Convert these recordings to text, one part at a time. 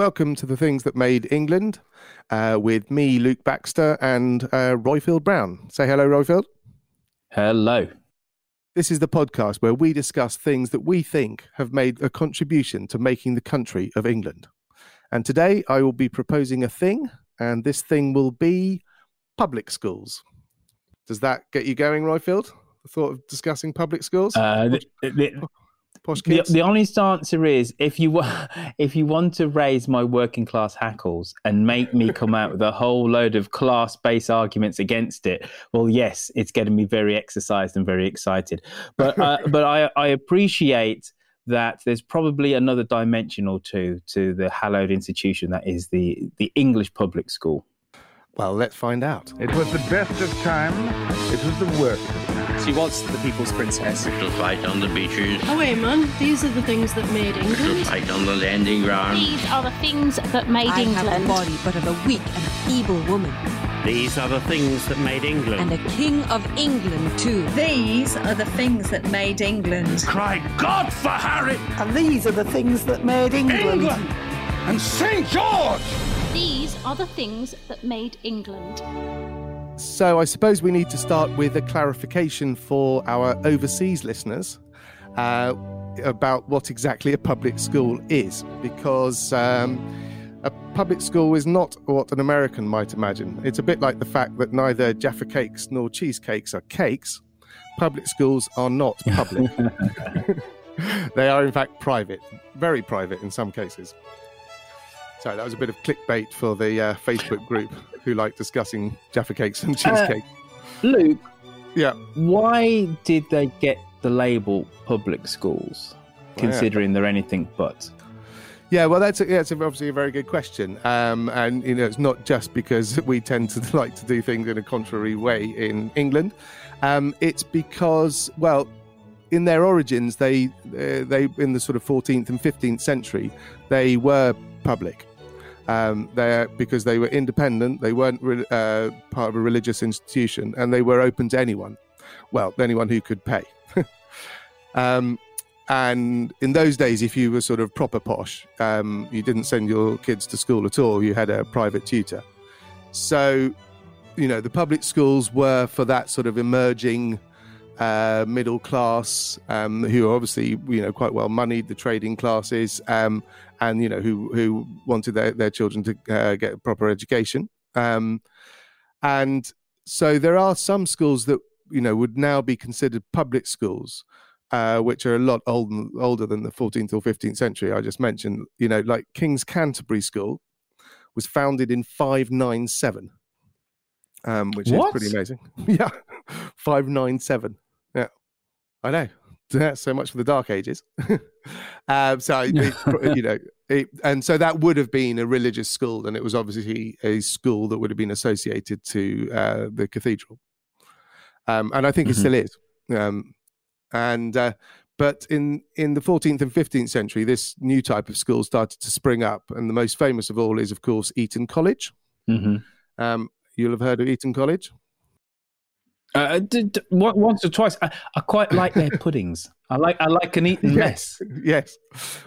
Welcome to the Things That Made England uh, with me, Luke Baxter, and uh, Roifield Brown. Say hello, Roifield. Hello. This is the podcast where we discuss things that we think have made a contribution to making the country of England. And today I will be proposing a thing, and this thing will be public schools. Does that get you going, Roifield? The thought of discussing public schools? Uh, the, the, Posh the, kids? the honest answer is if you wa- if you want to raise my working class hackles and make me come out with a whole load of class based arguments against it, well, yes, it's getting me very exercised and very excited. But uh, but I, I appreciate that there's probably another dimension or two to the hallowed institution that is the the English public school. Well, let's find out. It was the best of times. It was the worst. She was the people's princess. To fight on the beaches. Oh wait, man. These are the things that made England. To England. fight on the landing ground. These are the things that made I England. have a body, but of a weak and feeble woman. These are the things that made England. And a king of England, too. These are the things that made England. Cry God for Harry! And these are the things that made England. England! And St. George! These are the things that made England. So I suppose we need to start with a clarification for our overseas listeners uh, about what exactly a public school is, because um, a public school is not what an American might imagine. It's a bit like the fact that neither Jaffa cakes nor cheesecakes are cakes. Public schools are not public. they are, in fact, private, very private in some cases. Sorry, that was a bit of clickbait for the uh, Facebook group who like discussing Jaffa cakes and cheesecake. Uh, Luke, yeah. Why did they get the label public schools, Well, yeah. considering they're anything but? Yeah, well, that's a, yeah, it's obviously a very good question, um, and you know, it's not just because we tend to like to do things in a contrary way in England. Um, it's because, well, in their origins, they uh, they in the sort of 14th and 15th century, they were public. Um, they because they were independent, they weren't re- uh, part of a religious institution, and they were open to anyone. Well, anyone who could pay. um, and in those days, if you were sort of proper posh, um, you didn't send your kids to school at all. You had a private tutor. So, you know, the public schools were for that sort of emerging uh, middle class, um, who are obviously, you know, quite well moneyed, the trading classes, um, and, you know, who, who wanted their, their children to uh, get a proper education. Um, and so there are some schools that, you know, would now be considered public schools uh, which are a lot old, older than the 14th or 15th century I just mentioned. You know, like King's Canterbury School was founded in 597, um, which What? is pretty amazing. yeah, 597. Yeah, I know. That's so much for the Dark Ages. um, so, it, you know, it, and so that would have been a religious school, and it was obviously a school that would have been associated to uh, the cathedral. Um, and I think it Mhm. still is. Um, and uh, But in, in the 14th and 15th century, this new type of school started to spring up. And the most famous of all is, of course, Eton College. Mm-hmm. Um, you'll have heard of Eton College. Uh, did, once or twice. I, I, quite like their puddings. I like I like an yes, mess. Yes.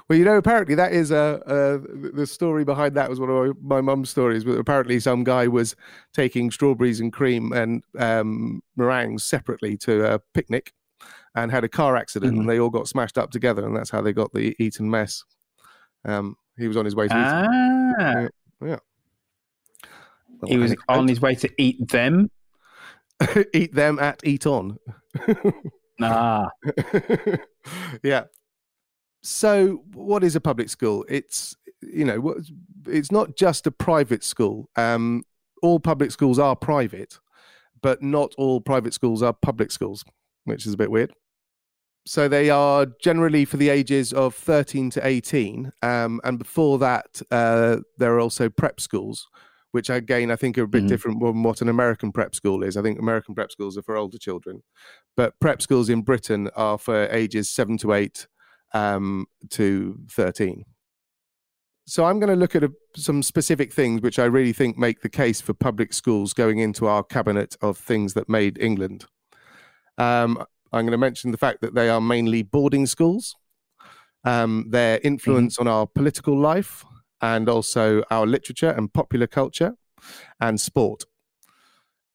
Well, you know, apparently that is a, a the story behind that was one of my mum's stories. But apparently, some guy was taking strawberries and cream and um, meringues separately to a picnic, and had a car accident, mm-hmm. and they all got smashed up together, and that's how they got the Eton mess. Um, he was on his way to ah. Yeah. yeah. He was on his way to eat them. eat them at eat on. nah. yeah. So, what is a public school? It's you know, it's not just a private school. Um, all public schools are private, but not all private schools are public schools, which is a bit weird. So they are generally for the ages of 13 to 18, um, and before that, uh, there are also prep schools, which again I think are a bit mm-hmm. different from what an American prep school is. I think American prep schools are for older children, but prep schools in Britain are for ages seven to eight um, to thirteen. So I'm going to look at a, some specific things which I really think make the case for public schools going into our cabinet of things that made England. Um, I'm going to mention the fact that they are mainly boarding schools. Um, their mm-hmm. influence mm-hmm. on our political life, and also our literature and popular culture and sport.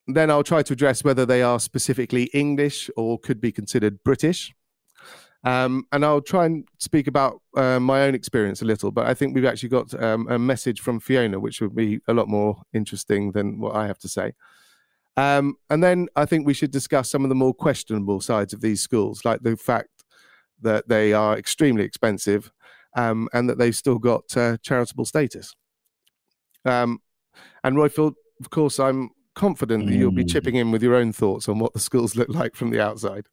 Then I'll try to address whether they are specifically English or could be considered British. Um, and I'll try and speak about uh, my own experience a little, but I think we've actually got um, a message from Fiona, which would be a lot more interesting than what I have to say. Um, and then I think we should discuss some of the more questionable sides of these schools, like the fact that they are extremely expensive um, and that they've still got uh, charitable status. Um, and Roifield, of course, I'm confident that you'll be mm. chipping in with your own thoughts on what the schools look like from the outside.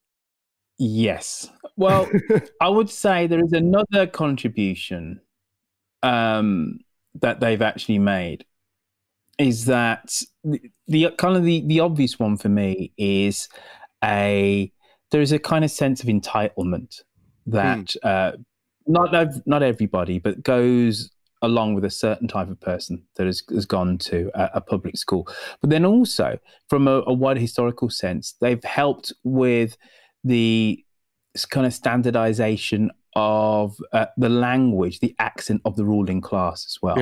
Yes. Well, I would say there is another contribution um, that they've actually made. Is that the, the kind of the, the obvious one for me is a there is a kind of sense of entitlement that mm. uh, not not everybody, but goes along with a certain type of person that has, has gone to a, a public school. But then also, from a, a wider historical sense, they've helped with the kind of standardization of uh, the language, the accent of the ruling class as well.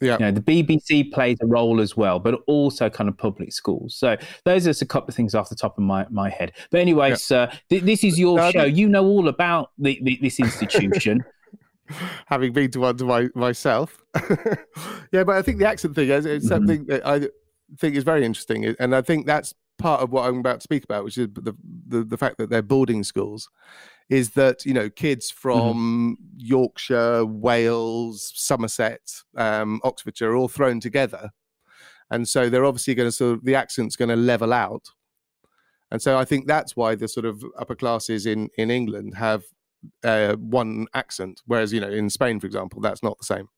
Yeah. You know, the BBC plays a role as well, but also kind of public schools. So those are just a couple of things off the top of my, my head. But anyway, yeah. sir, th- this is your no, show. You know all about the, the, this institution. Having been to one to my, myself. yeah, but I think the accent thing is it's mm-hmm. something that I think is very interesting. And I think that's part of what I'm about to speak about, which is the, the, the fact that they're boarding schools is that you know kids mm-hmm. from mm-hmm. Yorkshire, Wales, Somerset, um, Oxfordshire are all thrown together, and so they're obviously going to sort of the accent's going to level out, and so I think that's why the sort of upper classes in in England have uh, one accent, whereas you know in Spain, for example, that's not the same.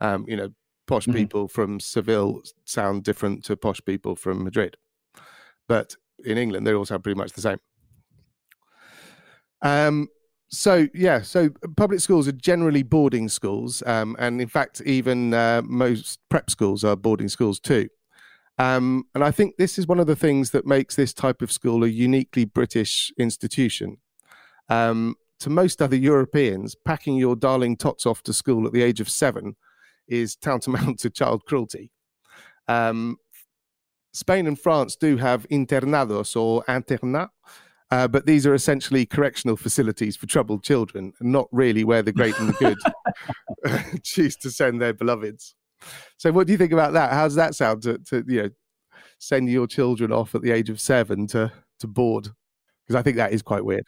Um, you know, posh mm-hmm. people from Seville sound different to posh people from Madrid, but in England they all sound pretty much the same. Um, so yeah, so public schools are generally boarding schools, um, and in fact, even uh, most prep schools are boarding schools too. Um, and I think this is one of the things that makes this type of school a uniquely British institution. Um, to most other Europeans, packing your darling tots off to school at the age of seven is tantamount to child cruelty. Um, Spain and France do have internados or internat, uh, but these are essentially correctional facilities for troubled children, not really where the great and the good choose to send their beloveds. So, what do you think about that? How does that sound to, to you know send your children off at the age of seven to to board? Because I think that is quite weird.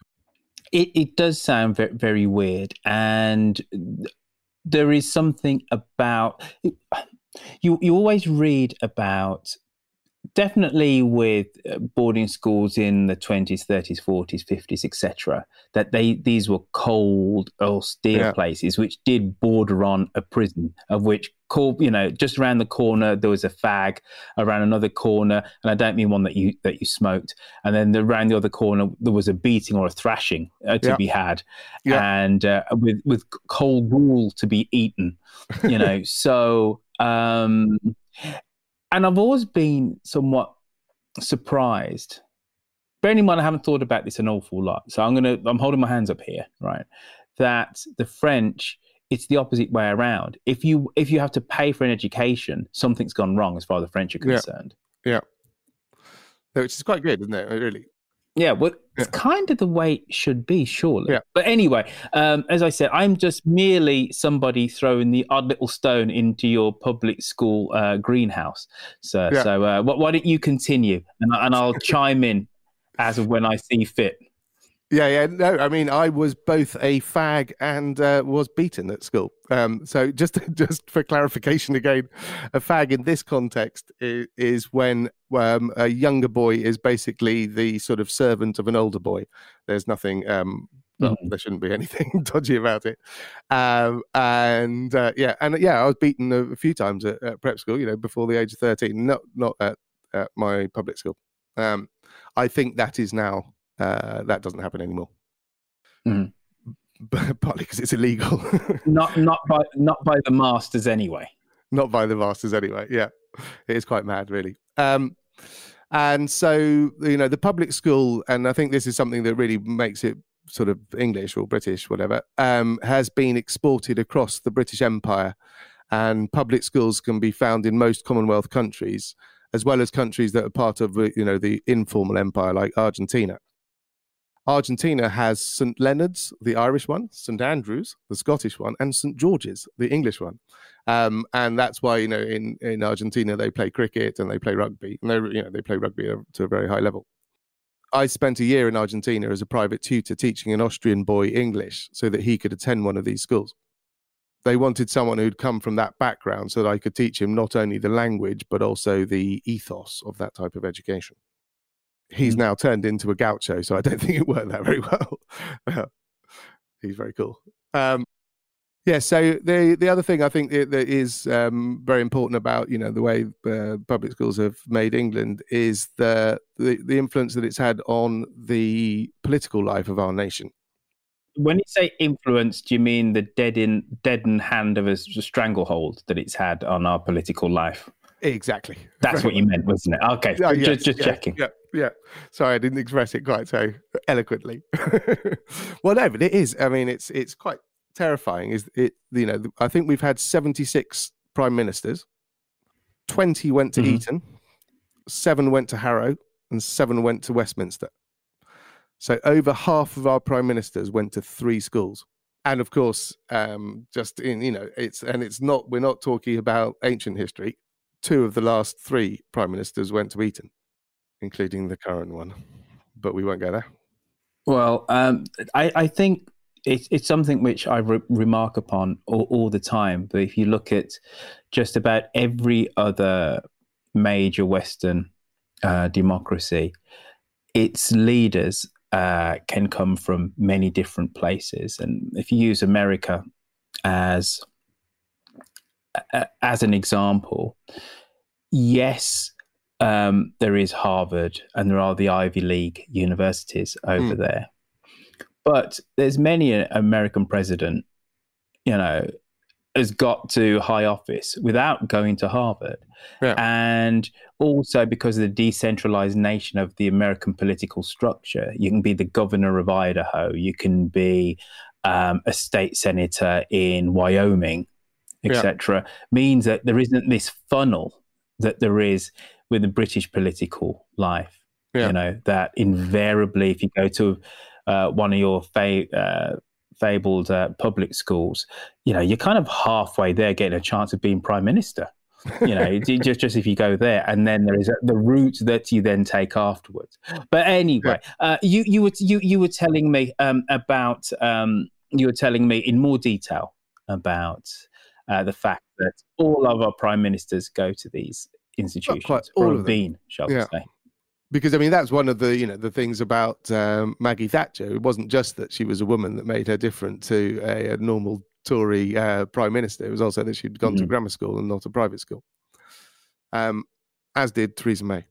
It it does sound very, very weird, and there is something about you. You always read about definitely with uh, boarding schools in the 20s 30s 40s 50s etc that they these were cold austere Yeah. places which did border on a prison of which call you know just around the corner there was a fag around another corner and i don't mean one that you that you smoked and then the, around the other corner there was a beating or a thrashing uh, to Yeah. be had Yeah. and uh, with with cold gruel to be eaten you know so um and I've always been somewhat surprised. Bearing in mind, I haven't thought about this an awful lot, so I'm gonna I'm holding my hands up here, right? That the French, it's the opposite way around. If you if you have to pay for an education, something's gone wrong as far as the French are Yeah. concerned. Yeah. Which is quite good, isn't it? Really. Yeah, well, it's kind of the way it should be, surely. Yeah. But anyway, um, as I said, I'm just merely somebody throwing the odd little stone into your public school uh, greenhouse, sir. Yeah. So uh, why, why don't you continue, and, and I'll chime in as of when I see fit. Yeah, yeah. No, I mean, I was both a fag and uh, was beaten at school. Um, so just just for clarification again, a fag in this context is, is when um, a younger boy is basically the sort of servant of an older boy. There's nothing. Um, well, there shouldn't be anything dodgy about it. Um, and uh, yeah, and yeah, I was beaten a, a few times at, at prep school. You know, before the age of thirteen. Not not at, at my public school. Um, I think that is now uh, that doesn't happen anymore. But partly because it's illegal, Not not by not by the masters anyway. not by the masters anyway. Yeah, it is quite mad, really. Um, and so you know, the public school, and I think this is something that really makes it sort of English or British, whatever, um, has been exported across the British Empire, and public schools can be found in most Commonwealth countries, as well as countries that are part of you know the informal empire like Argentina. Argentina has St Leonard's, the Irish one, St Andrews, the Scottish one, and St George's, the English one. Um, and that's why you know in, in Argentina they play cricket and they play rugby, and they you know they play rugby to a very high level. I spent a year in Argentina as a private tutor teaching an Austrian boy English so that he could attend one of these schools. They wanted someone who'd come from that background so that I could teach him not only the language but also the ethos of that type of education he's now turned into a gaucho, so I don't think it worked that very well. he's very cool. Um, yeah. So the the other thing I think that that is um, very important about you know the way uh, public schools have made England is the, the the influence that it's had on the political life of our nation. When you say influence, do you mean the dead in deadened hand of a stranglehold that it's had on our political life? Exactly. That's what you meant, wasn't it? Okay, Oh, just, yes, just yeah, checking. Yeah, yeah. Sorry, I didn't express it quite so eloquently. well, no, but it is. I mean, it's it's quite terrifying. Is it? You know, I think we've had seventy six prime ministers. Twenty went to Mhm. Eton, seven went to Harrow, and seven went to Westminster. So over half of our prime ministers went to three schools. And of course, um, just in you know, it's and it's not. We're not talking about ancient history two of the last three prime ministers went to Eton, including the current one. But we won't go there. Well, um, I, I think it's it's something which I re- remark upon all, all the time. But if you look at just about every other major Western uh, democracy, its leaders uh, can come from many different places. And if you use America as as an example, yes, um, there is Harvard and there are the Ivy League universities over Mm. there, but there's many an American president, you know, has got to high office without going to Harvard, and also because of the decentralized nation of the American political structure, you can be the governor of Idaho, you can be um, a state senator in Wyoming, Yeah. etc. Means that there isn't this funnel that there is with the British political life. Yeah. You know that invariably, if you go to uh, one of your fa- uh, fabled uh, public schools, you know you're kind of halfway there, getting a chance of being prime minister. you know, just just if you go there, and then there is the route that you then take afterwards. But anyway, uh, you you were you you were telling me um, about um, you were telling me in more detail about uh, the fact that all of our prime ministers go to these institutions, quite all have of them. been, shall Yeah. we say? because I mean that's one of the you know the things about um, Maggie Thatcher. It wasn't just that she was a woman that made her different to a, a normal Tory uh, prime minister. It was also that she'd gone to Mhm. grammar school and not a private school. Um, as did Theresa May,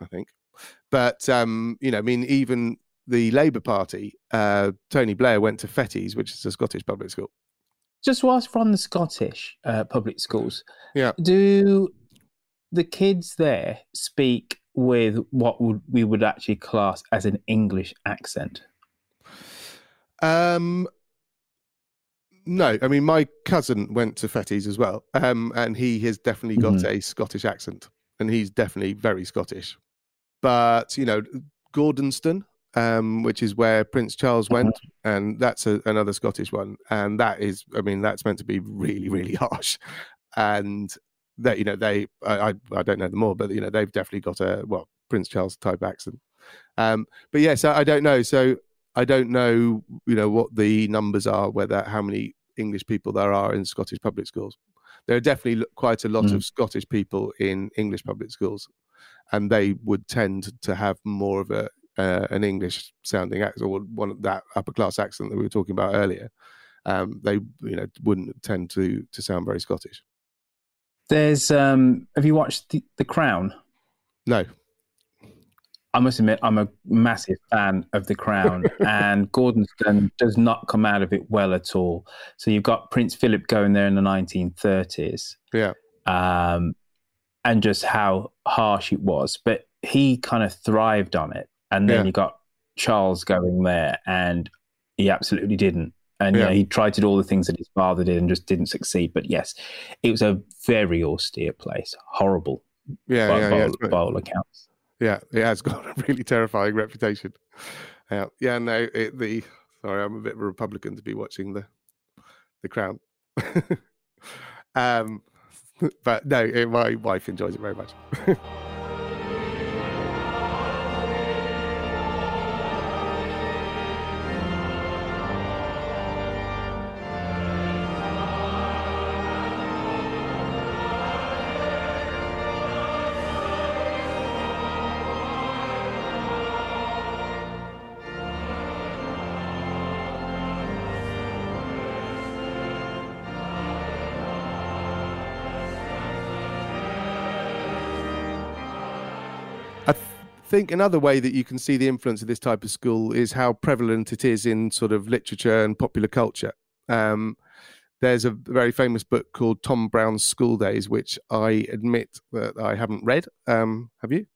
I think. But um, you know, I mean, even the Labour Party, uh, Tony Blair went to Fettes, which is a Scottish public school. Just whilst we're the Scottish uh, public schools, Yeah. do the kids there speak with what would we would actually class as an English accent? Um, no, I mean my cousin went to Fettes as well, um, and he has definitely got Mhm. a Scottish accent, and he's definitely very Scottish. But you know, Gordonstoun, um, which is where Prince Charles went, and that's a, another Scottish one, and that is, I mean, that's meant to be really, really harsh, and that you know they, I, I, I don't know them more, but you know they've definitely got a well Prince Charles type accent. Um, but yes, I, I don't know. So I don't know, you know, what the numbers are, whether how many English people there are in Scottish public schools. There are definitely quite a lot Mm. of Scottish people in English public schools, and they would tend to have more of a uh, an English sounding accent or one of that upper class accent that we were talking about earlier. Um, they, you know, wouldn't tend to to sound very Scottish. There's um have you watched the, the Crown? No. I must admit I'm a massive fan of The Crown and Gordonstoun does not come out of it well at all. So you've got Prince Philip going there in the 1930s Yeah. um and just how harsh it was, but he kind of thrived on it. And then Yeah. you got Charles going there and he absolutely didn't. And Yeah. he tried to do all the things that his father did and just didn't succeed. But yes, it was a very austere place, horrible Yeah, by, yeah, by yeah. all- by all accounts. Yeah, it has got a really terrifying reputation. Yeah, yeah. No, it, the sorry, I'm a bit of a Republican to be watching the the Crown. um, but no, it, my wife enjoys it very much. Think another way that you can see the influence of this type of school is how prevalent it is in sort of literature and popular culture. Um, there's a very famous book called Tom Brown's School Days, which I admit that I haven't read. Um, have you?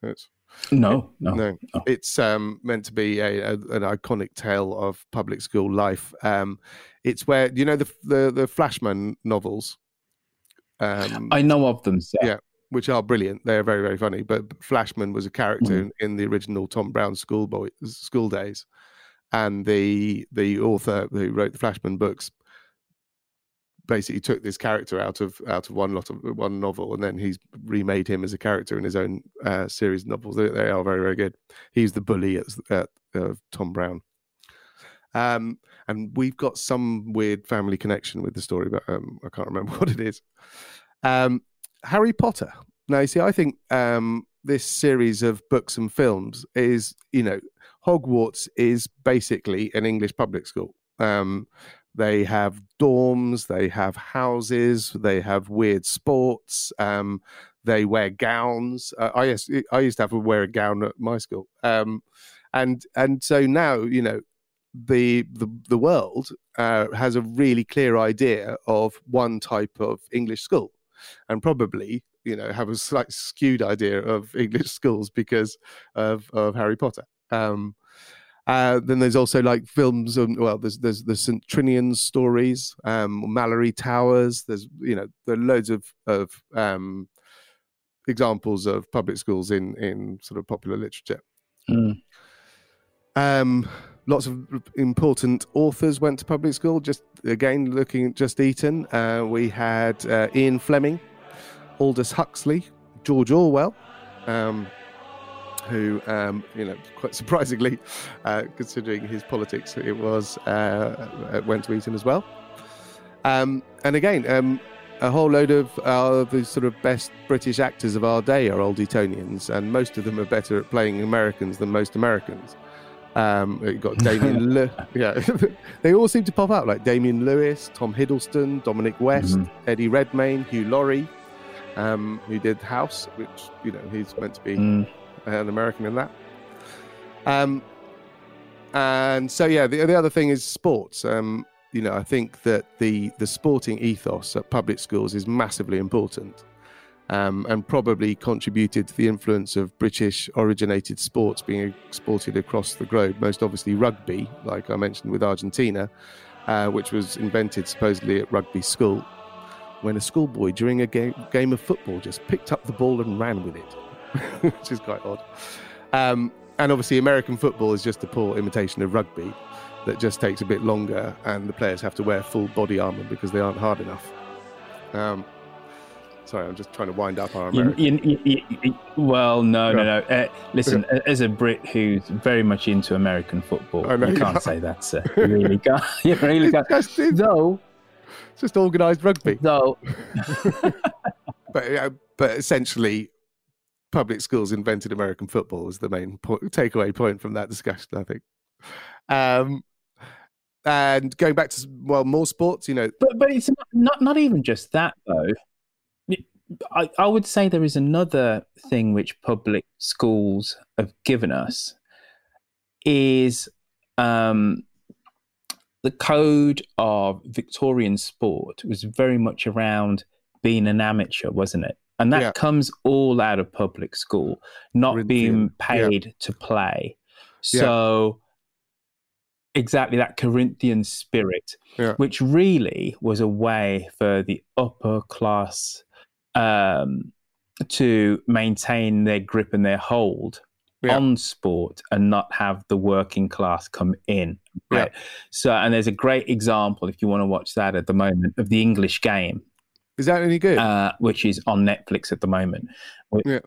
It's, No, no, no. It's um, meant to be a, a, an iconic tale of public school life. Um, it's where you know the the, the Flashman novels. Um, I know of them, sir. yeah, which are brilliant. They're very, very funny. But Flashman was a character Mhm. in, in the original Tom Brown Schoolboy School Days, and the the author who wrote the Flashman books basically took this character out of out of one lot of one novel, and then he's remade him as a character in his own uh, series of novels. They, they are very, very good. He's the bully at, at uh, Tom Brown. Um, and we've got some weird family connection with the story, but um, I can't remember what it is. Um, Harry Potter. Now, you see, I think um, this series of books and films is, you know, Hogwarts is basically an English public school. Um, they have dorms, they have houses, they have weird sports. Um, they wear gowns. Uh, I used, I used to have to wear a gown at my school, um, and and so now you know the the the world uh, has a really clear idea of one type of English school, and probably you know have a slight skewed idea of English schools because of of Harry Potter. Um, uh, then there's also like films. Um, well, there's there's the St Trinian stories, um, Mallory Towers. There's you know there are loads of of um, examples of public schools in in sort of popular literature. Mm. Um, lots of important authors went to public school. Just again, looking at Just Eton, uh, we had uh, Ian Fleming, Aldous Huxley, George Orwell, um, who, um, you know, quite surprisingly, uh, considering his politics, it was uh, went to Eton as well. Um, and again, um, a whole load of uh, the sort of best British actors of our day are old Etonians, and most of them are better at playing Americans than most Americans. Um, you've got Damian, Le- yeah, they all seem to pop out like Damian Lewis, Tom Hiddleston, Dominic West, Mm-hmm. Eddie Redmayne, Hugh Laurie, um, who did House, which you know he's meant to be Mm. an American in that. Um, and so yeah, the, the other thing is sports. Um, you know, I think that the the sporting ethos at public schools is massively important, um, and probably contributed to the influence of British originated sports being exported across the globe. Most obviously rugby, like I mentioned with Argentina, uh, which was invented supposedly at rugby school, when a schoolboy during a game, game of football just picked up the ball and ran with it, which is quite odd. Um, and obviously, American football is just a poor imitation of rugby that just takes a bit longer, and the players have to wear full body armor because they aren't hard enough. Um, sorry, I'm just trying to wind up our American. you, you, you, well, no, no, no. Uh, listen, as a Brit who's very much into American football, I you can't say that, sir. You really can't. You really can't. Though, It's just organised rugby. though, but yeah, but essentially, public schools invented American football was the main point, takeaway point from that discussion. I think. Um, and going back to well, more sports. You know, but but it's not not, not even just that though. I, I would say there is another thing which public schools have given us is um, the code of Victorian sport was very much around being an amateur, wasn't it? And that Yeah. comes all out of public school, not being Corinthian, yeah. paid to play. Yeah. So exactly that Corinthian spirit, Yeah. which really was a way for the upper class um, to maintain their grip and their hold Yeah. on sport and not have the working class come in. Right. So, and there's a great example if you want to watch that at the moment of the English game, is that any good? uh, which is on Netflix at the moment. yeah,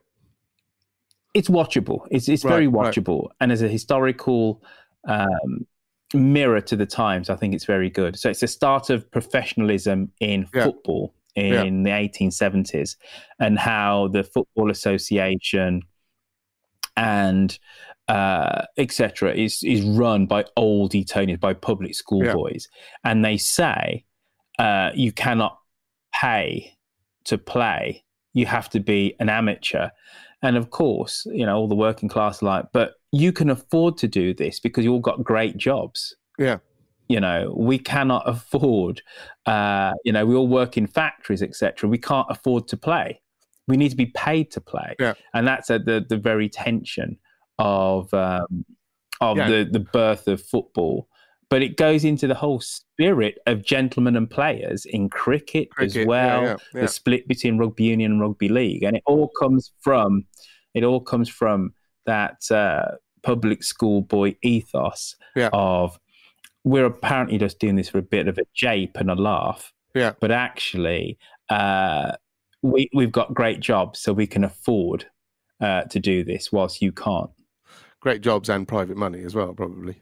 It's watchable. It's it's Right, very right. watchable, and as a historical um, mirror to the times, I think it's very good. So it's the start of professionalism in Yeah. football Yeah. in the 1870s, and how the Football Association and uh, etc. is is run by old Etonians, by public school Yeah. boys, and they say uh, you cannot pay to play. You have to be an amateur, and of course, you know all the working class like, but you can afford to do this because you all got great jobs yeah, you know we cannot afford uh you know we all work in factories etc we can't afford to play we need to be paid to play Yeah. and that's at the the very tension of um of Yeah. the the birth of football but it goes into the whole spirit of gentlemen and players in cricket, Cricket, as well yeah. the split between rugby union and rugby league and it all comes from it all comes from that uh, public school boy ethos Yeah. of we're apparently just doing this for a bit of a jape and a laugh, yeah, but actually, uh, we we've got great jobs, so we can afford uh, to do this, whilst you can't. great jobs and private money as well, probably.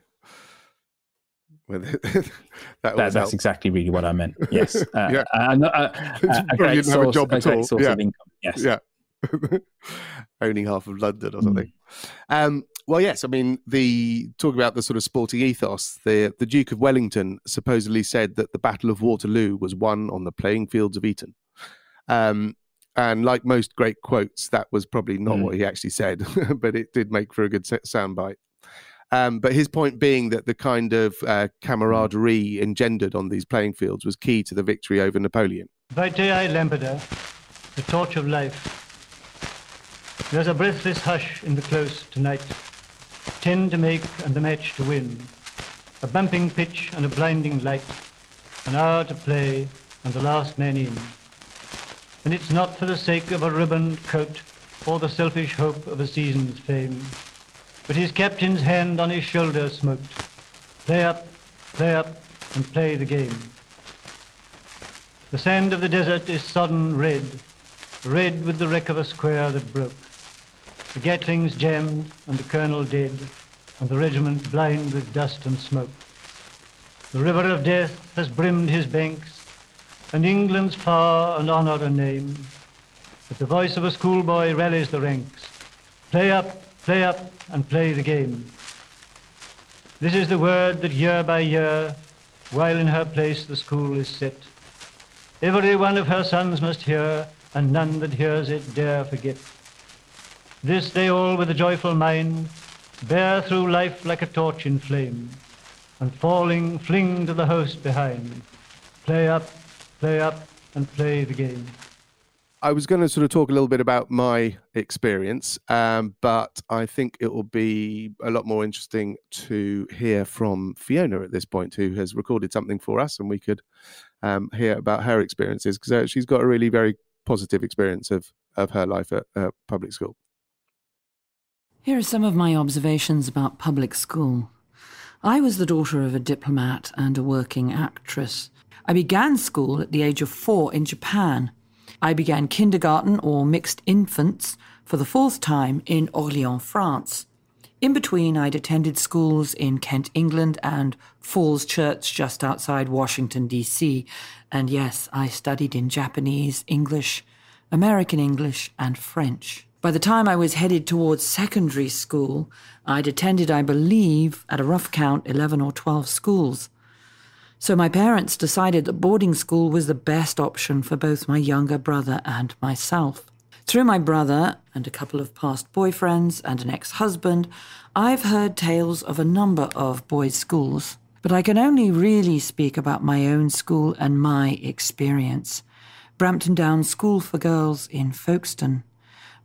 That That, that's exactly really what I meant. Yes, uh, Yeah. uh, uh, uh, a great a source, job a great source Yeah. of income. Yes, Yeah. Owning half of London or something. Um, well, yes, I mean, the talk about the sort of sporting ethos. The the Duke of Wellington supposedly said that the Battle of Waterloo was won on the playing fields of Eton. Um, and like most great quotes, that was probably not Mm. what he actually said, but it did make for a good soundbite. Um, but his point being that the kind of uh, camaraderie engendered on these playing fields was key to the victory over Napoleon. By Vitae Lampada, the torch of life. There's a breathless hush in the close tonight. Ten to make and the match to win. A bumping pitch and a blinding light. An hour to play and the last man in. And it's not for the sake of a ribboned coat or the selfish hope of a season's fame. But his captain's hand on his shoulder smoked. Play up, play up, and play the game. The sand of the desert is sodden red, red with the wreck of a square that broke. The Gatlings jammed and the colonel dead, and the regiment blind with dust and smoke. The river of death has brimmed his banks, and England's power and honour and name. But the voice of a schoolboy rallies the ranks. Play up, play up, and play the game. This is the word that year by year, while in her place the school is set, every one of her sons must hear, and none that hears it dare forget. This they all with a joyful mind bear through life like a torch in flame, and falling fling to the host behind. Play up, play up, and play the game. I was going to sort of talk a little bit about my experience, um, but I think it will be a lot more interesting to hear from Fiona at this point, who has recorded something for us, and we could um, hear about her experiences because uh, she's got a really very positive experience of of her life at uh, public school. Here are some of my observations about public school. I was the daughter of a diplomat and a working actress. I began school at the age of four in Japan. I began kindergarten or mixed infants for the fourth time in Orléans, France. In between, I'd attended schools in Kent, England, and Falls Church just outside Washington, D.C. And yes, I studied in Japanese, English, American English, and French. By the time I was headed towards secondary school, I'd attended, I believe, at a rough count, 11 or 12 schools. So my parents decided that boarding school was the best option for both my younger brother and myself. Through my brother and a couple of past boyfriends and an ex husband, I've heard tales of a number of boys' schools, but I can only really speak about my own school and my experience. Brampton Down School for Girls in Folkestone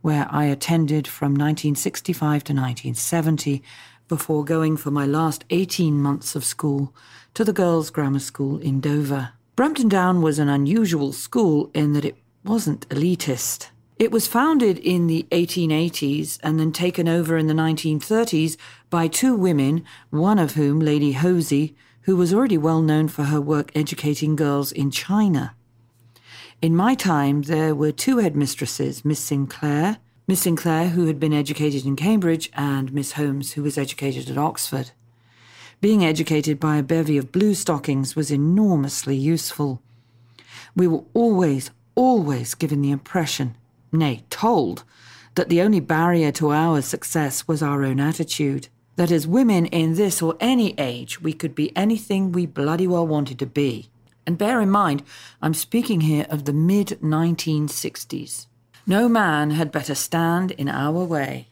where I attended from 1965 to 1970 before going for my last 18 months of school to the girls' grammar school in Dover. Brampton Down was an unusual school in that it wasn't elitist. It was founded in the 1880s and then taken over in the 1930s by two women, one of whom, Lady Hosie, who was already well known for her work educating girls in China. In my time, there were two headmistresses, Miss Sinclair, Miss Sinclair, who had been educated in Cambridge, and Miss Holmes, who was educated at Oxford. Being educated by a bevy of blue stockings was enormously useful. We were always, always given the impression, nay, told, that the only barrier to our success was our own attitude. That as women in this or any age, we could be anything we bloody well wanted to be. And bear in mind, I'm speaking here of the mid 1960s. No man had better stand in our way.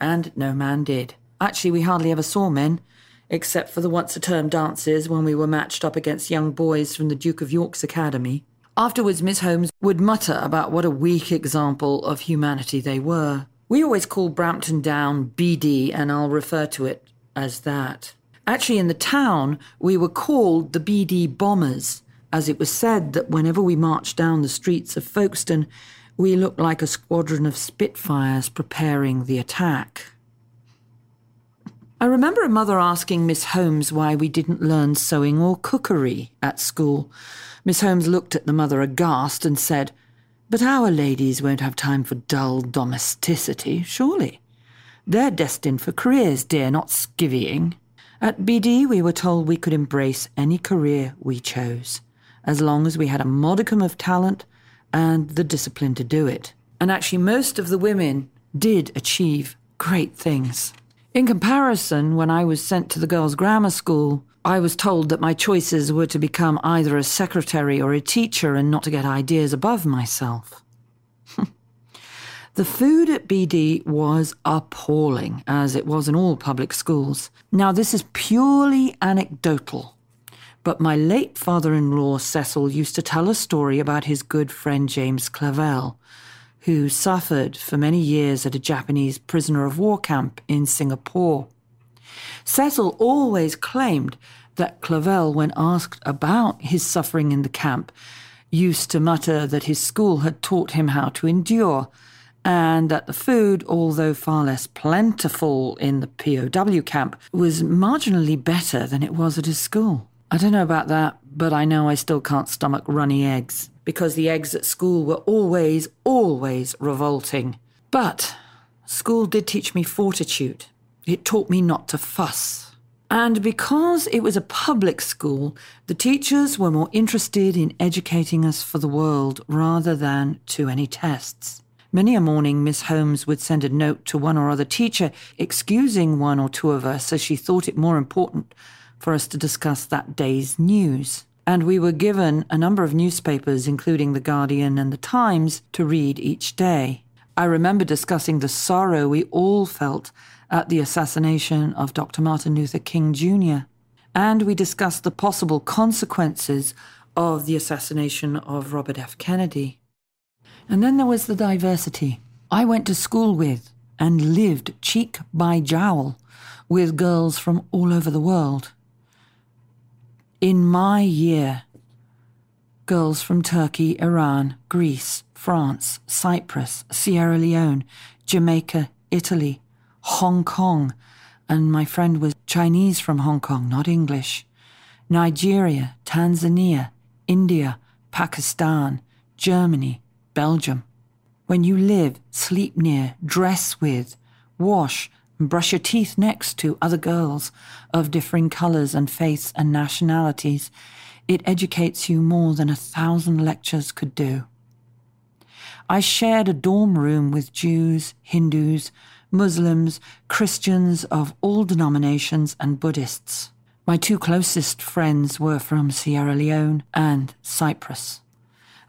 And no man did. Actually, we hardly ever saw men, except for the once a term dances when we were matched up against young boys from the Duke of York's Academy. Afterwards, Miss Holmes would mutter about what a weak example of humanity they were. We always called Brampton Down BD, and I'll refer to it as that. Actually, in the town, we were called the BD Bombers, as it was said that whenever we marched down the streets of Folkestone, we looked like a squadron of Spitfires preparing the attack. I remember a mother asking Miss Holmes why we didn't learn sewing or cookery at school. Miss Holmes looked at the mother aghast and said, But our ladies won't have time for dull domesticity, surely. They're destined for careers, dear, not skivvying. At BD, we were told we could embrace any career we chose, as long as we had a modicum of talent and the discipline to do it. And actually, most of the women did achieve great things. In comparison, when I was sent to the girls' grammar school, I was told that my choices were to become either a secretary or a teacher and not to get ideas above myself. The food at BD was appalling, as it was in all public schools. Now, this is purely anecdotal, but my late father in law, Cecil, used to tell a story about his good friend James Clavell, who suffered for many years at a Japanese prisoner of war camp in Singapore. Cecil always claimed that Clavell, when asked about his suffering in the camp, used to mutter that his school had taught him how to endure and that the food, although far less plentiful in the POW camp, was marginally better than it was at his school. I don't know about that, but I know I still can't stomach runny eggs, because the eggs at school were always, always revolting. But school did teach me fortitude. It taught me not to fuss. And because it was a public school, the teachers were more interested in educating us for the world rather than to any tests. Many a morning, Miss Holmes would send a note to one or other teacher excusing one or two of us as she thought it more important for us to discuss that day's news. And we were given a number of newspapers, including The Guardian and The Times, to read each day. I remember discussing the sorrow we all felt at the assassination of Dr. Martin Luther King Jr., and we discussed the possible consequences of the assassination of Robert F. Kennedy. And then there was the diversity. I went to school with and lived cheek by jowl with girls from all over the world. In my year, girls from Turkey, Iran, Greece, France, Cyprus, Sierra Leone, Jamaica, Italy, Hong Kong, and my friend was Chinese from Hong Kong, not English, Nigeria, Tanzania, India, Pakistan, Germany, Belgium. When you live, sleep near, dress with, wash, and brush your teeth next to other girls of differing colours and faiths and nationalities, it educates you more than a thousand lectures could do. I shared a dorm room with Jews, Hindus, Muslims, Christians of all denominations, and Buddhists. My two closest friends were from Sierra Leone and Cyprus.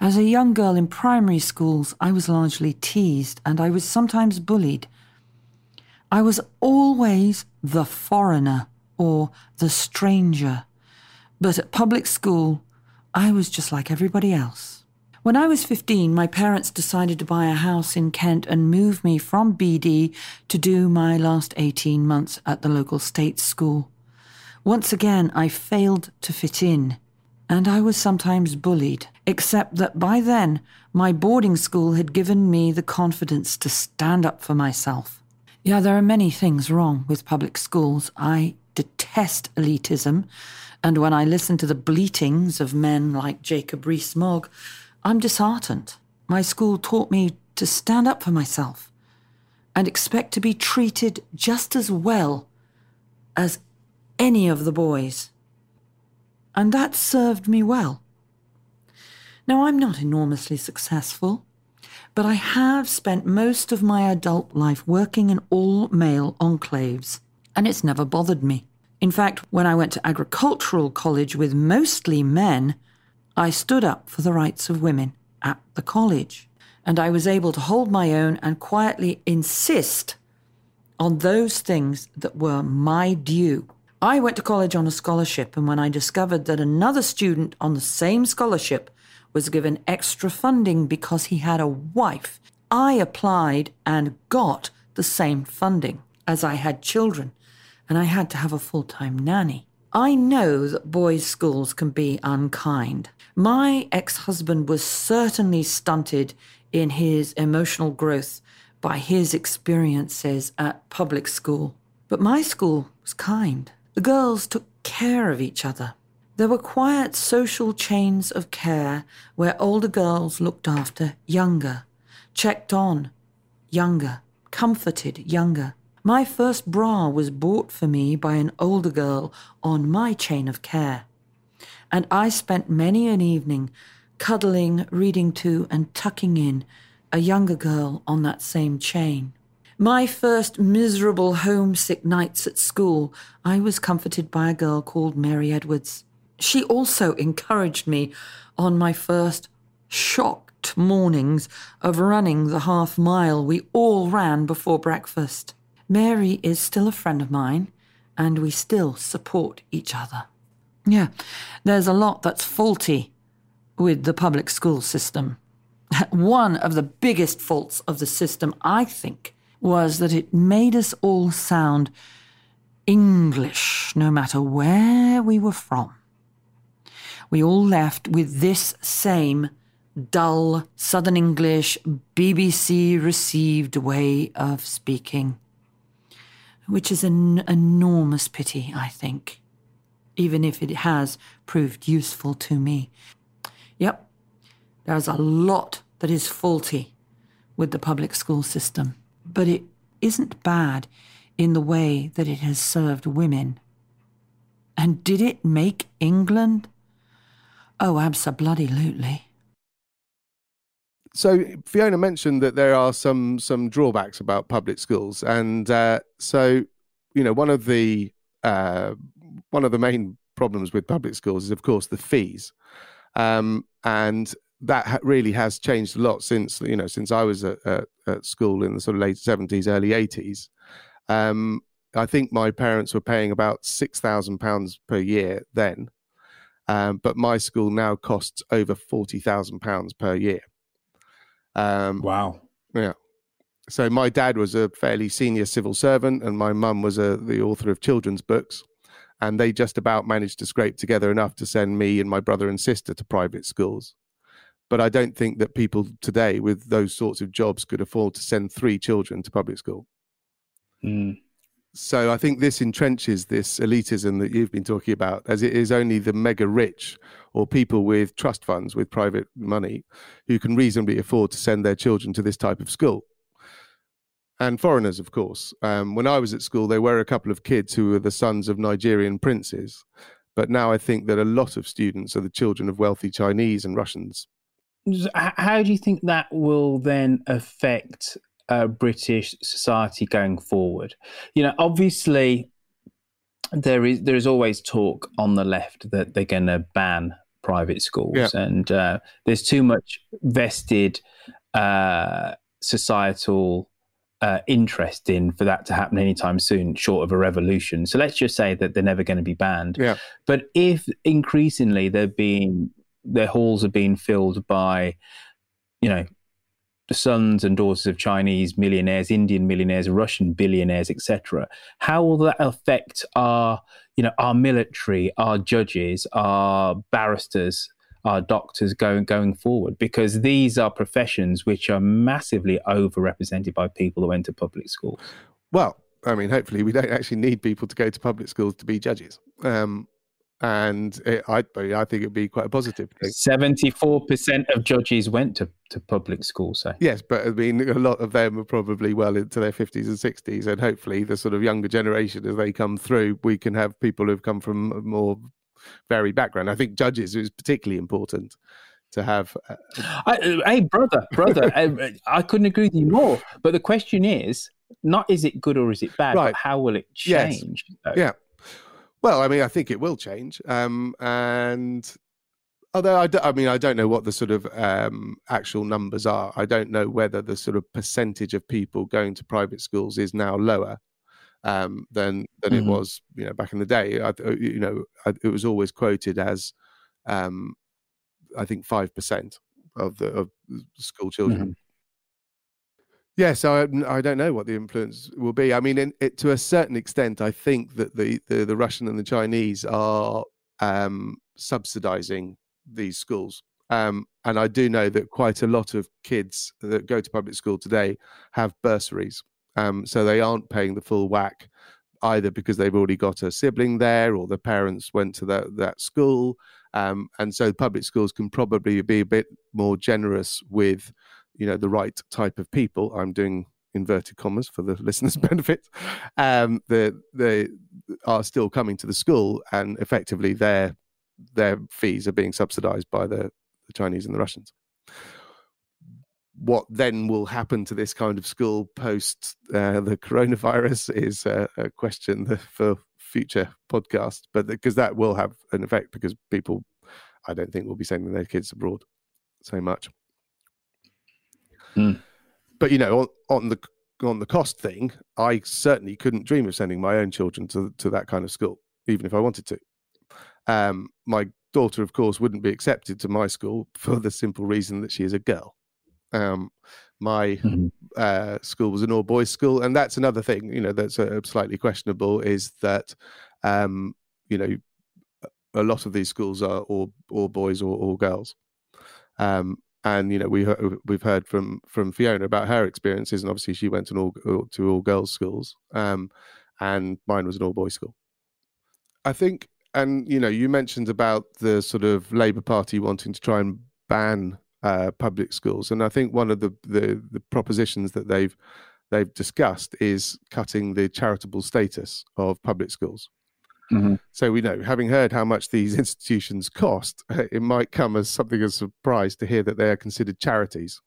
As a young girl in primary schools, I was largely teased and I was sometimes bullied. I was always the foreigner or the stranger, but at public school, I was just like everybody else. When I was 15, my parents decided to buy a house in Kent and move me from BD to do my last 18 months at the local state school. Once again, I failed to fit in and I was sometimes bullied, except that by then my boarding school had given me the confidence to stand up for myself. Yeah, there are many things wrong with public schools. I detest elitism, and when I listen to the bleatings of men like Jacob Rees-Mogg, I'm disheartened. My school taught me to stand up for myself and expect to be treated just as well as any of the boys and that served me well. Now, I'm not enormously successful, but I have spent most of my adult life working in all male enclaves, and it's never bothered me. In fact, when I went to agricultural college with mostly men, I stood up for the rights of women at the college, and I was able to hold my own and quietly insist on those things that were my due. I went to college on a scholarship, and when I discovered that another student on the same scholarship was given extra funding because he had a wife, I applied and got the same funding as I had children, and I had to have a full time nanny. I know that boys' schools can be unkind. My ex husband was certainly stunted in his emotional growth by his experiences at public school, but my school was kind. The girls took care of each other. There were quiet social chains of care where older girls looked after younger, checked on younger, comforted younger. My first bra was bought for me by an older girl on my chain of care. And I spent many an evening cuddling, reading to, and tucking in a younger girl on that same chain. My first miserable homesick nights at school, I was comforted by a girl called Mary Edwards. She also encouraged me on my first shocked mornings of running the half mile we all ran before breakfast. Mary is still a friend of mine, and we still support each other. Yeah, there's a lot that's faulty with the public school system. One of the biggest faults of the system, I think, was that it made us all sound English, no matter where we were from. We all left with this same dull Southern English, BBC received way of speaking, which is an enormous pity, I think, even if it has proved useful to me. Yep, there's a lot that is faulty with the public school system but it isn't bad in the way that it has served women. And did it make England? Oh, absolutely. So Fiona mentioned that there are some some drawbacks about public schools, and uh, so you know one of the uh, one of the main problems with public schools is, of course, the fees, um, and that ha- really has changed a lot since you know since I was at, at, at school in the sort of late seventies, early eighties. Um, I think my parents were paying about six thousand pounds per year then, um, but my school now costs over forty thousand pounds per year. Um, wow. Yeah. So my dad was a fairly senior civil servant, and my mum was a, the author of children's books, and they just about managed to scrape together enough to send me and my brother and sister to private schools. But I don't think that people today with those sorts of jobs could afford to send three children to public school. Mm. So I think this entrenches this elitism that you've been talking about, as it is only the mega rich or people with trust funds with private money who can reasonably afford to send their children to this type of school. And foreigners, of course. Um, when I was at school, there were a couple of kids who were the sons of Nigerian princes. But now I think that a lot of students are the children of wealthy Chinese and Russians. How do you think that will then affect uh, British society going forward? You know, obviously, there is there is always talk on the left that they're going to ban private schools, yeah. and uh, there's too much vested uh, societal uh, interest in for that to happen anytime soon, short of a revolution. So let's just say that they're never going to be banned. Yeah. But if increasingly they're being their halls are being filled by, you know, sons and daughters of Chinese millionaires, Indian millionaires, Russian billionaires, etc. How will that affect our, you know, our military, our judges, our barristers, our doctors going going forward? Because these are professions which are massively overrepresented by people who went to public schools. Well, I mean, hopefully, we don't actually need people to go to public schools to be judges. Um, and it, I, I think it'd be quite a positive thing. Seventy-four percent of judges went to, to public school. So yes, but I mean, a lot of them are probably well into their fifties and sixties, and hopefully, the sort of younger generation as they come through, we can have people who've come from a more varied background. I think judges is particularly important to have. Uh, I, hey, brother, brother, I, I couldn't agree with you more. But the question is, not is it good or is it bad, right. but how will it change? Yes. Yeah. Well, I mean, I think it will change. Um, and although I, do, I mean, I don't know what the sort of um, actual numbers are. I don't know whether the sort of percentage of people going to private schools is now lower um, than than mm-hmm. it was, you know, back in the day. I, you know, I, it was always quoted as, um, I think, five percent of the of school children. Yeah, so I, I, don't know what the influence will be. I mean, in, it, to a certain extent, I think that the, the, the Russian and the Chinese are um, subsidizing these schools. Um, and I do know that quite a lot of kids that go to public school today have bursaries. Um, so they aren't paying the full whack either because they've already got a sibling there or the parents went to that, that school. Um, and so public schools can probably be a bit more generous with you know the right type of people i'm doing inverted commas for the listeners benefit um the they are still coming to the school and effectively their their fees are being subsidized by the, the chinese and the russians. What then will happen to this kind of school post uh, the coronavirus is a, a question for future podcasts but because that will have an effect because people i don't think will be sending their kids abroad so much Mm. But you know, on, on, the on the cost thing, I certainly couldn't dream of sending my own children to to that kind of school, even if I wanted to. Um, my daughter, of course, wouldn't be accepted to my school for the simple reason that she is a girl. Um, my mm-hmm. uh, school was an all boys school, and that's another thing. You know, that's uh, slightly questionable is that um, you know a lot of these schools are all all boys or all girls. Um, and you know we we've heard from from Fiona about her experiences, and obviously she went to all to all girls schools, um, and mine was an all boys school. I think, and you know, you mentioned about the sort of Labour Party wanting to try and ban uh, public schools, and I think one of the, the the propositions that they've they've discussed is cutting the charitable status of public schools. Mm-hmm. So we know, having heard how much these institutions cost, it might come as something of a surprise to hear that they are considered charities.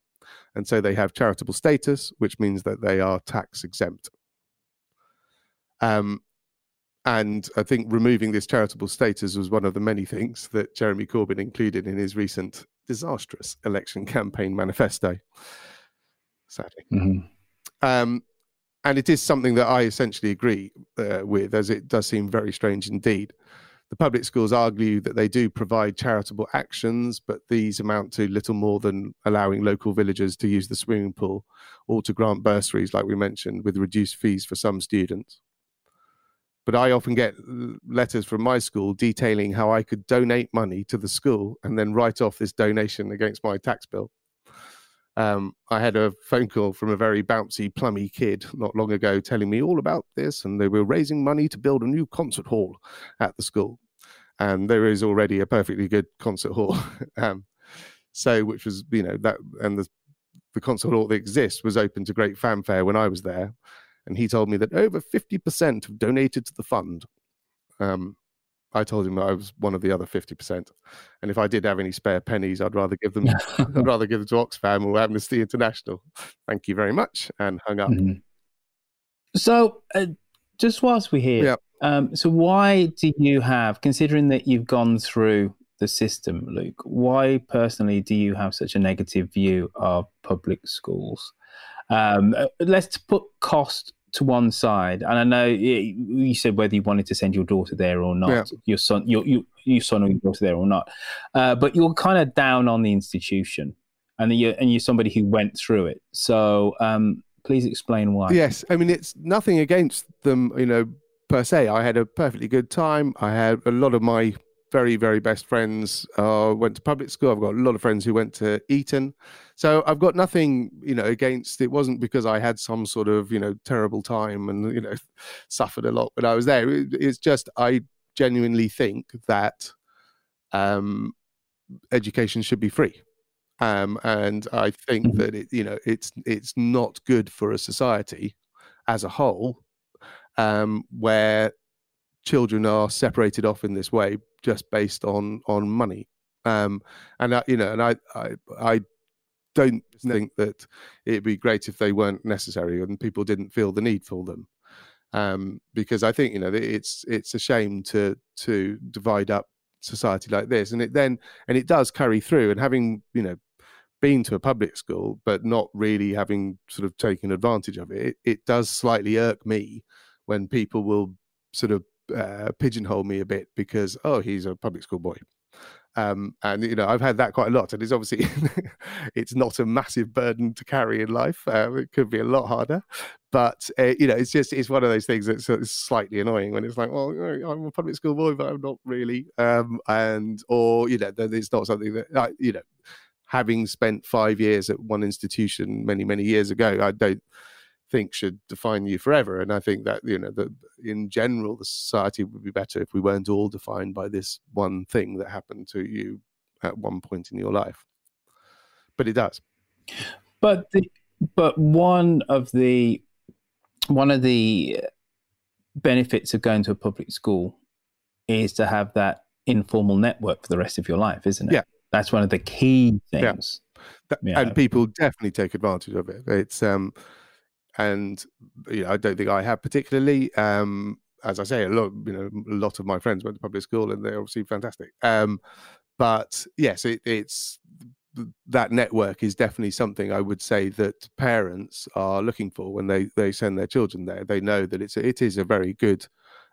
And so they have charitable status, which means that they are tax exempt. Um, and I think removing this charitable status was one of the many things that Jeremy Corbyn included in his recent disastrous election campaign manifesto. Sadly. Mm-hmm. Um, and it is something that I essentially agree uh, with, as it does seem very strange indeed. The public schools argue that they do provide charitable actions, but these amount to little more than allowing local villagers to use the swimming pool or to grant bursaries, like we mentioned, with reduced fees for some students. But I often get letters from my school detailing how I could donate money to the school and then write off this donation against my tax bill. Um, I had a phone call from a very bouncy, plummy kid not long ago telling me all about this, and they were raising money to build a new concert hall at the school. And there is already a perfectly good concert hall. um, so, which was, you know, that, and the, the concert hall that exists was open to great fanfare when I was there. And he told me that over 50% have donated to the fund. Um, I told him I was one of the other 50%. And if I did have any spare pennies, I'd rather give them I'd rather give them to Oxfam or Amnesty International. Thank you very much and hung up. Mm-hmm. So uh, just whilst we're here, yeah. um, so why do you have, considering that you've gone through the system, Luke, why personally do you have such a negative view of public schools? Um, uh, let's put cost to one side, and I know you said whether you wanted to send your daughter there or not, yeah. your son, your, your your son or your daughter there or not, uh, but you're kind of down on the institution, and you're and you're somebody who went through it. So um, please explain why. Yes, I mean it's nothing against them, you know, per se. I had a perfectly good time. I had a lot of my very very best friends uh, went to public school. I've got a lot of friends who went to Eton. So I've got nothing, you know, against. It wasn't because I had some sort of, you know, terrible time and you know suffered a lot when I was there. It's just I genuinely think that um, education should be free, um, and I think mm-hmm. that it, you know, it's it's not good for a society as a whole um, where children are separated off in this way just based on on money. Um, and I, you know, and I, I, I don't think that it'd be great if they weren't necessary and people didn't feel the need for them. Um, because I think you know it's it's a shame to to divide up society like this, and it then and it does carry through. And having you know been to a public school but not really having sort of taken advantage of it, it, it does slightly irk me when people will sort of uh, pigeonhole me a bit because oh he's a public school boy. Um, and you know i've had that quite a lot and it's obviously it's not a massive burden to carry in life uh, it could be a lot harder but uh, you know it's just it's one of those things that's slightly annoying when it's like well i'm a public school boy but i'm not really um, and or you know it's not something that uh, you know having spent five years at one institution many many years ago i don't think should define you forever. And I think that you know that in general, the society would be better if we weren't all defined by this one thing that happened to you at one point in your life. But it does. But the, but one of the one of the benefits of going to a public school is to have that informal network for the rest of your life, isn't it? Yeah. That's one of the key things. Yeah. and people definitely take advantage of it. It's um and you know, I don't think I have particularly. Um, as I say, a lot, you know, a lot of my friends went to public school, and they're obviously fantastic. Um, but yes, it, it's that network is definitely something I would say that parents are looking for when they they send their children there. They know that it's it is a very good,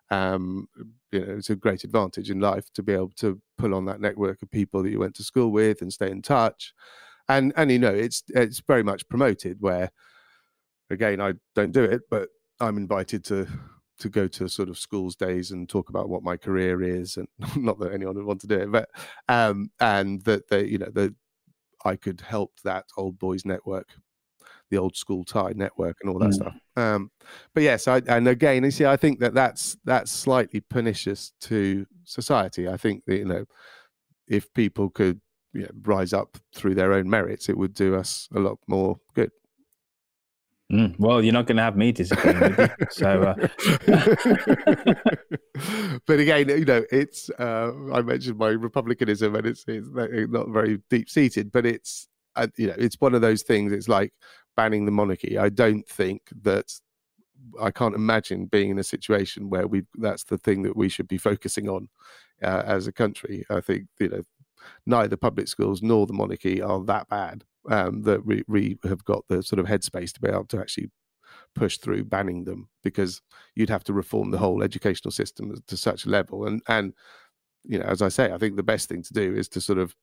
um, you know, it's a great advantage in life to be able to pull on that network of people that you went to school with and stay in touch, and and you know, it's it's very much promoted where again, I don't do it, but I'm invited to to go to sort of schools days and talk about what my career is, and not that anyone would want to do it, but um, and that they, you know, that I could help that old boys network, the old school tie network, and all that mm. stuff. Um, but yes, I, and again, you see, I think that that's that's slightly pernicious to society. I think that you know, if people could you know, rise up through their own merits, it would do us a lot more good. Mm, well, you're not going to have me disagreeing with you. So, uh... but again, you know, it's uh, I mentioned my republicanism, and it's it's not very deep seated, but it's uh, you know, it's one of those things. It's like banning the monarchy. I don't think that I can't imagine being in a situation where we that's the thing that we should be focusing on uh, as a country. I think you know neither public schools nor the monarchy are that bad um, that we, we have got the sort of headspace to be able to actually push through banning them because you'd have to reform the whole educational system to such a level and and you know as i say i think the best thing to do is to sort of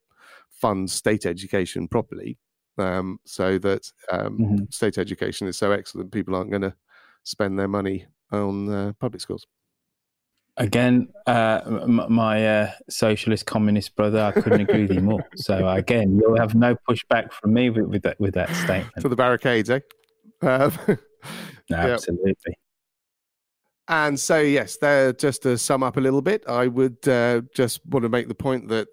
fund state education properly um, so that um, mm-hmm. state education is so excellent people aren't going to spend their money on uh, public schools Again, uh, m- my uh, socialist communist brother, I couldn't agree with you more. So again, you'll have no pushback from me with, with that with that statement. For the barricades, eh? Um, no, absolutely. And so, yes, there. Just to sum up a little bit, I would uh, just want to make the point that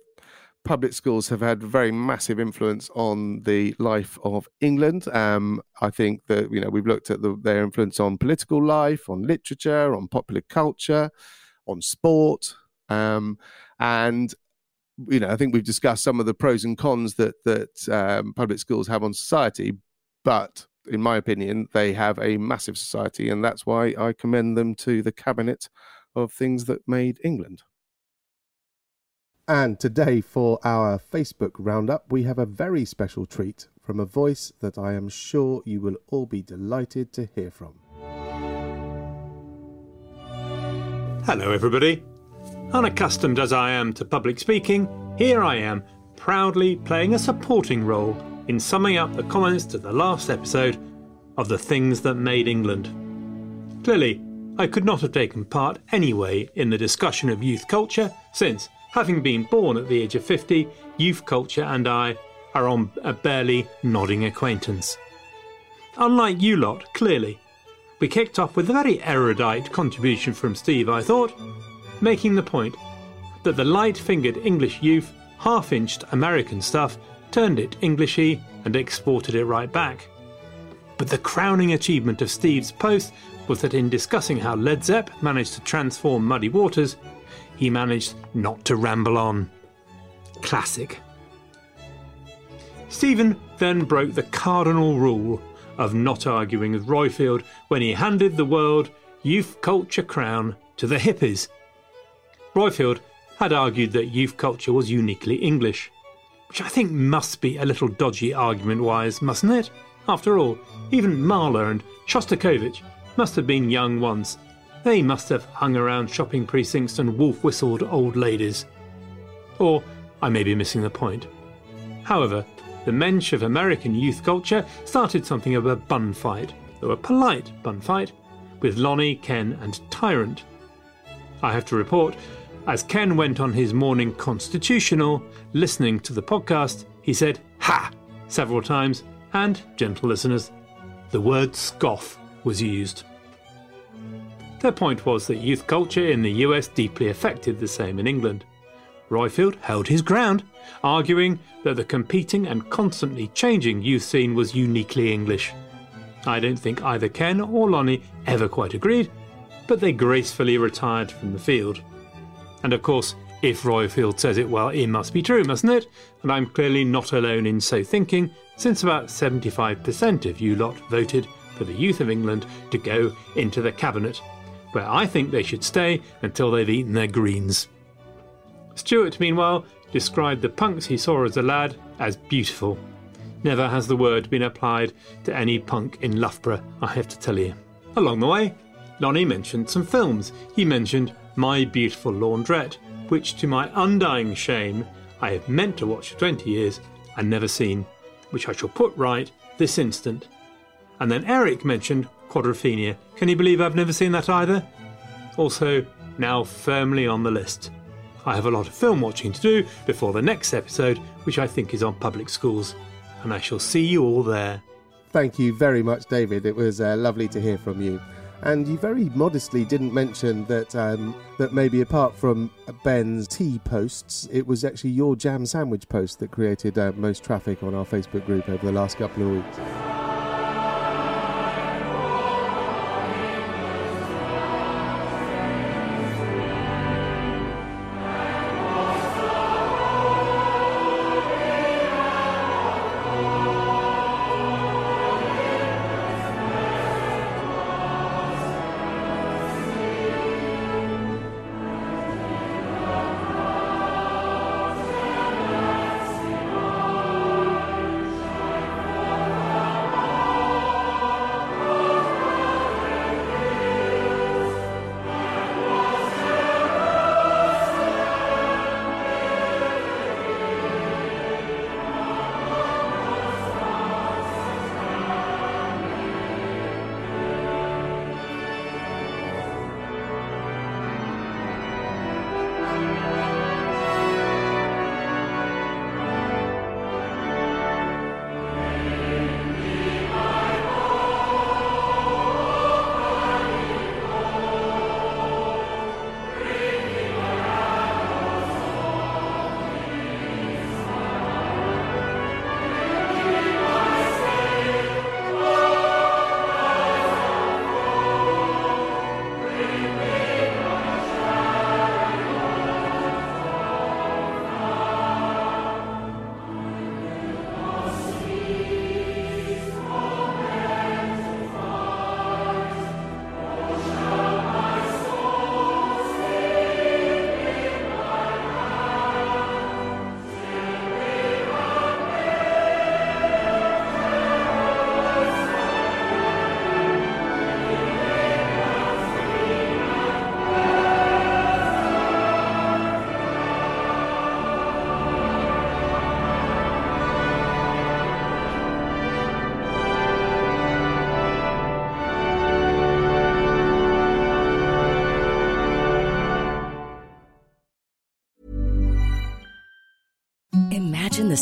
public schools have had very massive influence on the life of England. Um, I think that you know we've looked at the, their influence on political life, on literature, on popular culture on sport. Um, and you know, I think we've discussed some of the pros and cons that that um, public schools have on society, but in my opinion, they have a massive society, and that's why I commend them to the cabinet of things that made England. And today, for our Facebook roundup, we have a very special treat from a voice that I am sure you will all be delighted to hear from. Hello, everybody. Unaccustomed as I am to public speaking, here I am, proudly playing a supporting role in summing up the comments to the last episode of The Things That Made England. Clearly, I could not have taken part anyway in the discussion of youth culture, since, having been born at the age of 50, youth culture and I are on a barely nodding acquaintance. Unlike you lot, clearly, we kicked off with a very erudite contribution from Steve, I thought, making the point that the light fingered English youth half inched American stuff, turned it Englishy, and exported it right back. But the crowning achievement of Steve's post was that in discussing how Led Zepp managed to transform Muddy Waters, he managed not to ramble on. Classic. Stephen then broke the cardinal rule of not arguing with Roifield when he handed the world youth culture crown to the hippies. Roifield had argued that youth culture was uniquely English, which I think must be a little dodgy argument wise, mustn't it? After all, even Mahler and Shostakovich must have been young once. They must have hung around shopping precincts and wolf whistled old ladies. Or I may be missing the point. However, the mensch of American youth culture started something of a bun fight, though a polite bun fight, with Lonnie, Ken, and Tyrant. I have to report, as Ken went on his morning constitutional, listening to the podcast, he said, Ha! several times, and, gentle listeners, the word scoff was used. Their point was that youth culture in the US deeply affected the same in England. Roifield held his ground, arguing that the competing and constantly changing youth scene was uniquely English. I don't think either Ken or Lonnie ever quite agreed, but they gracefully retired from the field. And of course, if Roifield says it, well, it must be true, mustn't it? And I'm clearly not alone in so thinking, since about 75% of you lot voted for the youth of England to go into the cabinet, where I think they should stay until they've eaten their greens. Stuart, meanwhile, described the punks he saw as a lad as beautiful. Never has the word been applied to any punk in Loughborough, I have to tell you. Along the way, Lonnie mentioned some films. He mentioned My Beautiful Laundrette, which, to my undying shame, I have meant to watch for 20 years and never seen, which I shall put right this instant. And then Eric mentioned Quadrophenia. Can you believe I've never seen that either? Also, now firmly on the list. I have a lot of film watching to do before the next episode, which I think is on public schools. And I shall see you all there. Thank you very much, David. It was uh, lovely to hear from you. And you very modestly didn't mention that um, that maybe apart from Ben's tea posts, it was actually your jam sandwich post that created uh, most traffic on our Facebook group over the last couple of weeks.